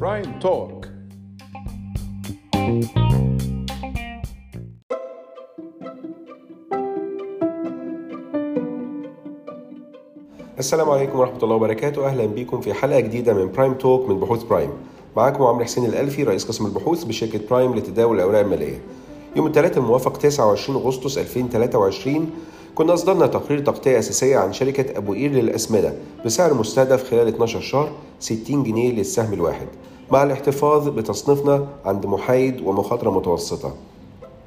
Prime Talk السلام عليكم ورحمة الله وبركاته. أهلا بكم في حلقة جديدة من Prime Talk من بحوث Prime معاكم عمرو حسين الألفي رئيس قسم البحوث بشركة Prime لتداول الأوراق المالية. يوم الثلاثاء الموافق 29 أغسطس 2023 كنا أصدرنا تقرير تغطية أساسية عن شركة أبو قير للأسمدة بسعر مستهدف خلال 12 شهر 60 جنيه للسهم الواحد مع الاحتفاظ بتصنيفنا عند محايد ومخاطرة متوسطة.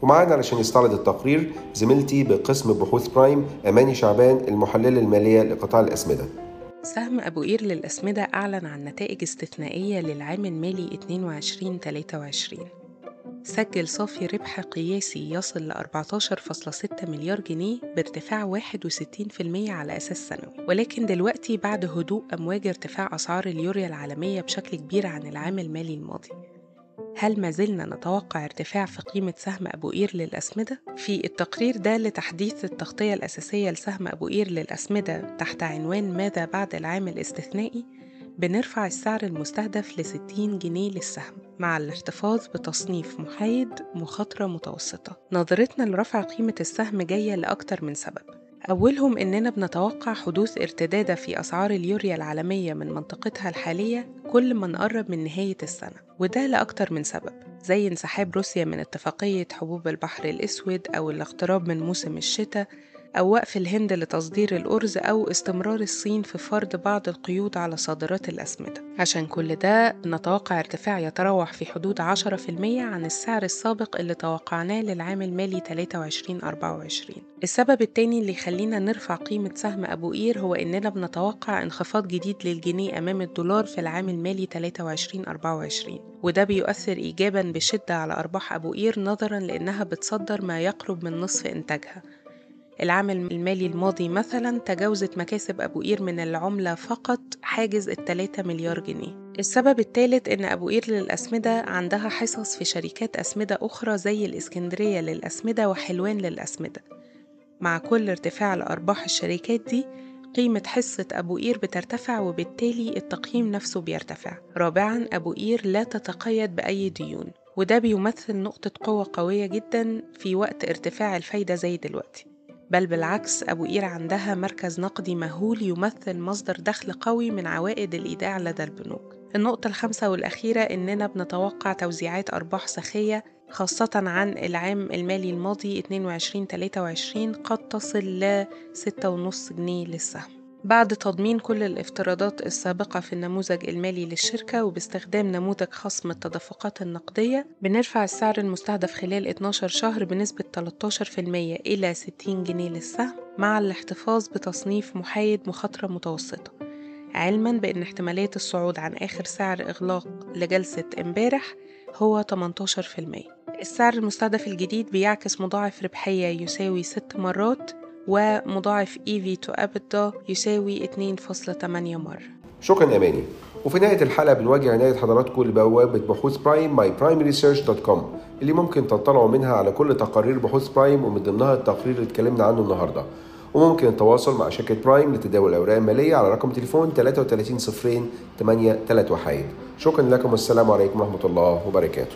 ومعانا علشان يستعرض التقرير زميلتي بقسم بحوث برايم أماني شعبان المحللة المالية لقطاع الأسمدة. سهم أبو قير للأسمدة أعلن عن نتائج استثنائية للعام المالي 22-23 سجل صافي ربح قياسي يصل ل 14.6 مليار جنيه بارتفاع 61% على أساس سنوي. ولكن دلوقتي بعد هدوء أمواج ارتفاع أسعار اليوريا العالمية بشكل كبير عن العام المالي الماضي هل ما زلنا نتوقع ارتفاع في قيمة سهم أبو قير للأسمدة؟ في التقرير ده لتحديث التغطية الأساسية لسهم أبو قير للأسمدة تحت عنوان ماذا بعد العام الاستثنائي؟ بنرفع السعر المستهدف ل 60 جنيه للسهم. مع الاحتفاظ بتصنيف محايد مخاطرة متوسطة. نظرتنا لرفع قيمة السهم جاية لأكتر من سبب. أولهم إننا بنتوقع حدوث ارتداد في أسعار اليوريا العالمية من منطقتها الحالية كل ما نقرب من نهاية السنة وده لأكتر من سبب زي انسحاب روسيا من اتفاقية حبوب البحر الأسود أو الاقتراب من موسم الشتاء أو وقف الهند لتصدير الأرز أو استمرار الصين في فرض بعض القيود على صادرات الأسمدة. عشان كل ده نتوقع ارتفاع يتراوح في حدود 10% عن السعر السابق اللي توقعناه للعام المالي 23-24 السبب التاني اللي يخلينا نرفع قيمة سهم أبو قير هو إننا بنتوقع انخفاض جديد للجنيه أمام الدولار في العام المالي 23-24 وده بيؤثر إيجابا بشدة على أرباح أبو قير نظرا لأنها بتصدر ما يقرب من نصف إنتاجها. العام المالي الماضي مثلا تجاوزت مكاسب أبو قير من العملة فقط حاجز التلاتة مليار جنيه. السبب الثالث إن أبو قير للأسمدة عندها حصص في شركات أسمدة أخرى زي الإسكندرية للأسمدة وحلوان للأسمدة. مع كل ارتفاع لأرباح الشركات دي قيمة حصة أبو قير بترتفع وبالتالي التقييم نفسه بيرتفع. رابعا أبو قير لا تتقيد بأي ديون وده بيمثل نقطة قوة قوية جدا في وقت ارتفاع الفايدة زي دلوقتي. بل بالعكس أبو قير عندها مركز نقدي مهول يمثل مصدر دخل قوي من عوائد الإيداع لدى البنوك. النقطة الخامسة والأخيرة إننا بنتوقع توزيعات أرباح سخية خاصة عن العام المالي الماضي 22-23 قد تصل ل 6.5 جنيه للسهم. بعد تضمين كل الافتراضات السابقة في النموذج المالي للشركة وباستخدام نموذج خصم التدفقات النقدية بنرفع السعر المستهدف خلال 12 شهر بنسبة 13% إلى 60 جنيه للسهم مع الاحتفاظ بتصنيف محايد مخاطرة متوسطة. علما بأن احتمالية الصعود عن آخر سعر إغلاق لجلسة امبارح هو 18% السعر المستهدف الجديد بيعكس مضاعف ربحية يساوي 6 مرات ومضاعف EV to EBITDA يساوي 2.8 مرة. شكرا أماني وفي نهاية الحلقة بنوجه عناية حضراتكم لبوابة بحوث Prime My Prime Research dot com اللي ممكن تطلعوا منها على كل تقارير بحوث Prime ومن ضمنها التقرير اللي اتكلمنا عنه النهارده. وممكن التواصل مع شركة برايم لتداول الأوراق المالية على رقم تليفون 33 صفرين 8 3 وحيد شكرا لكم والسلام عليكم ورحمة الله وبركاته.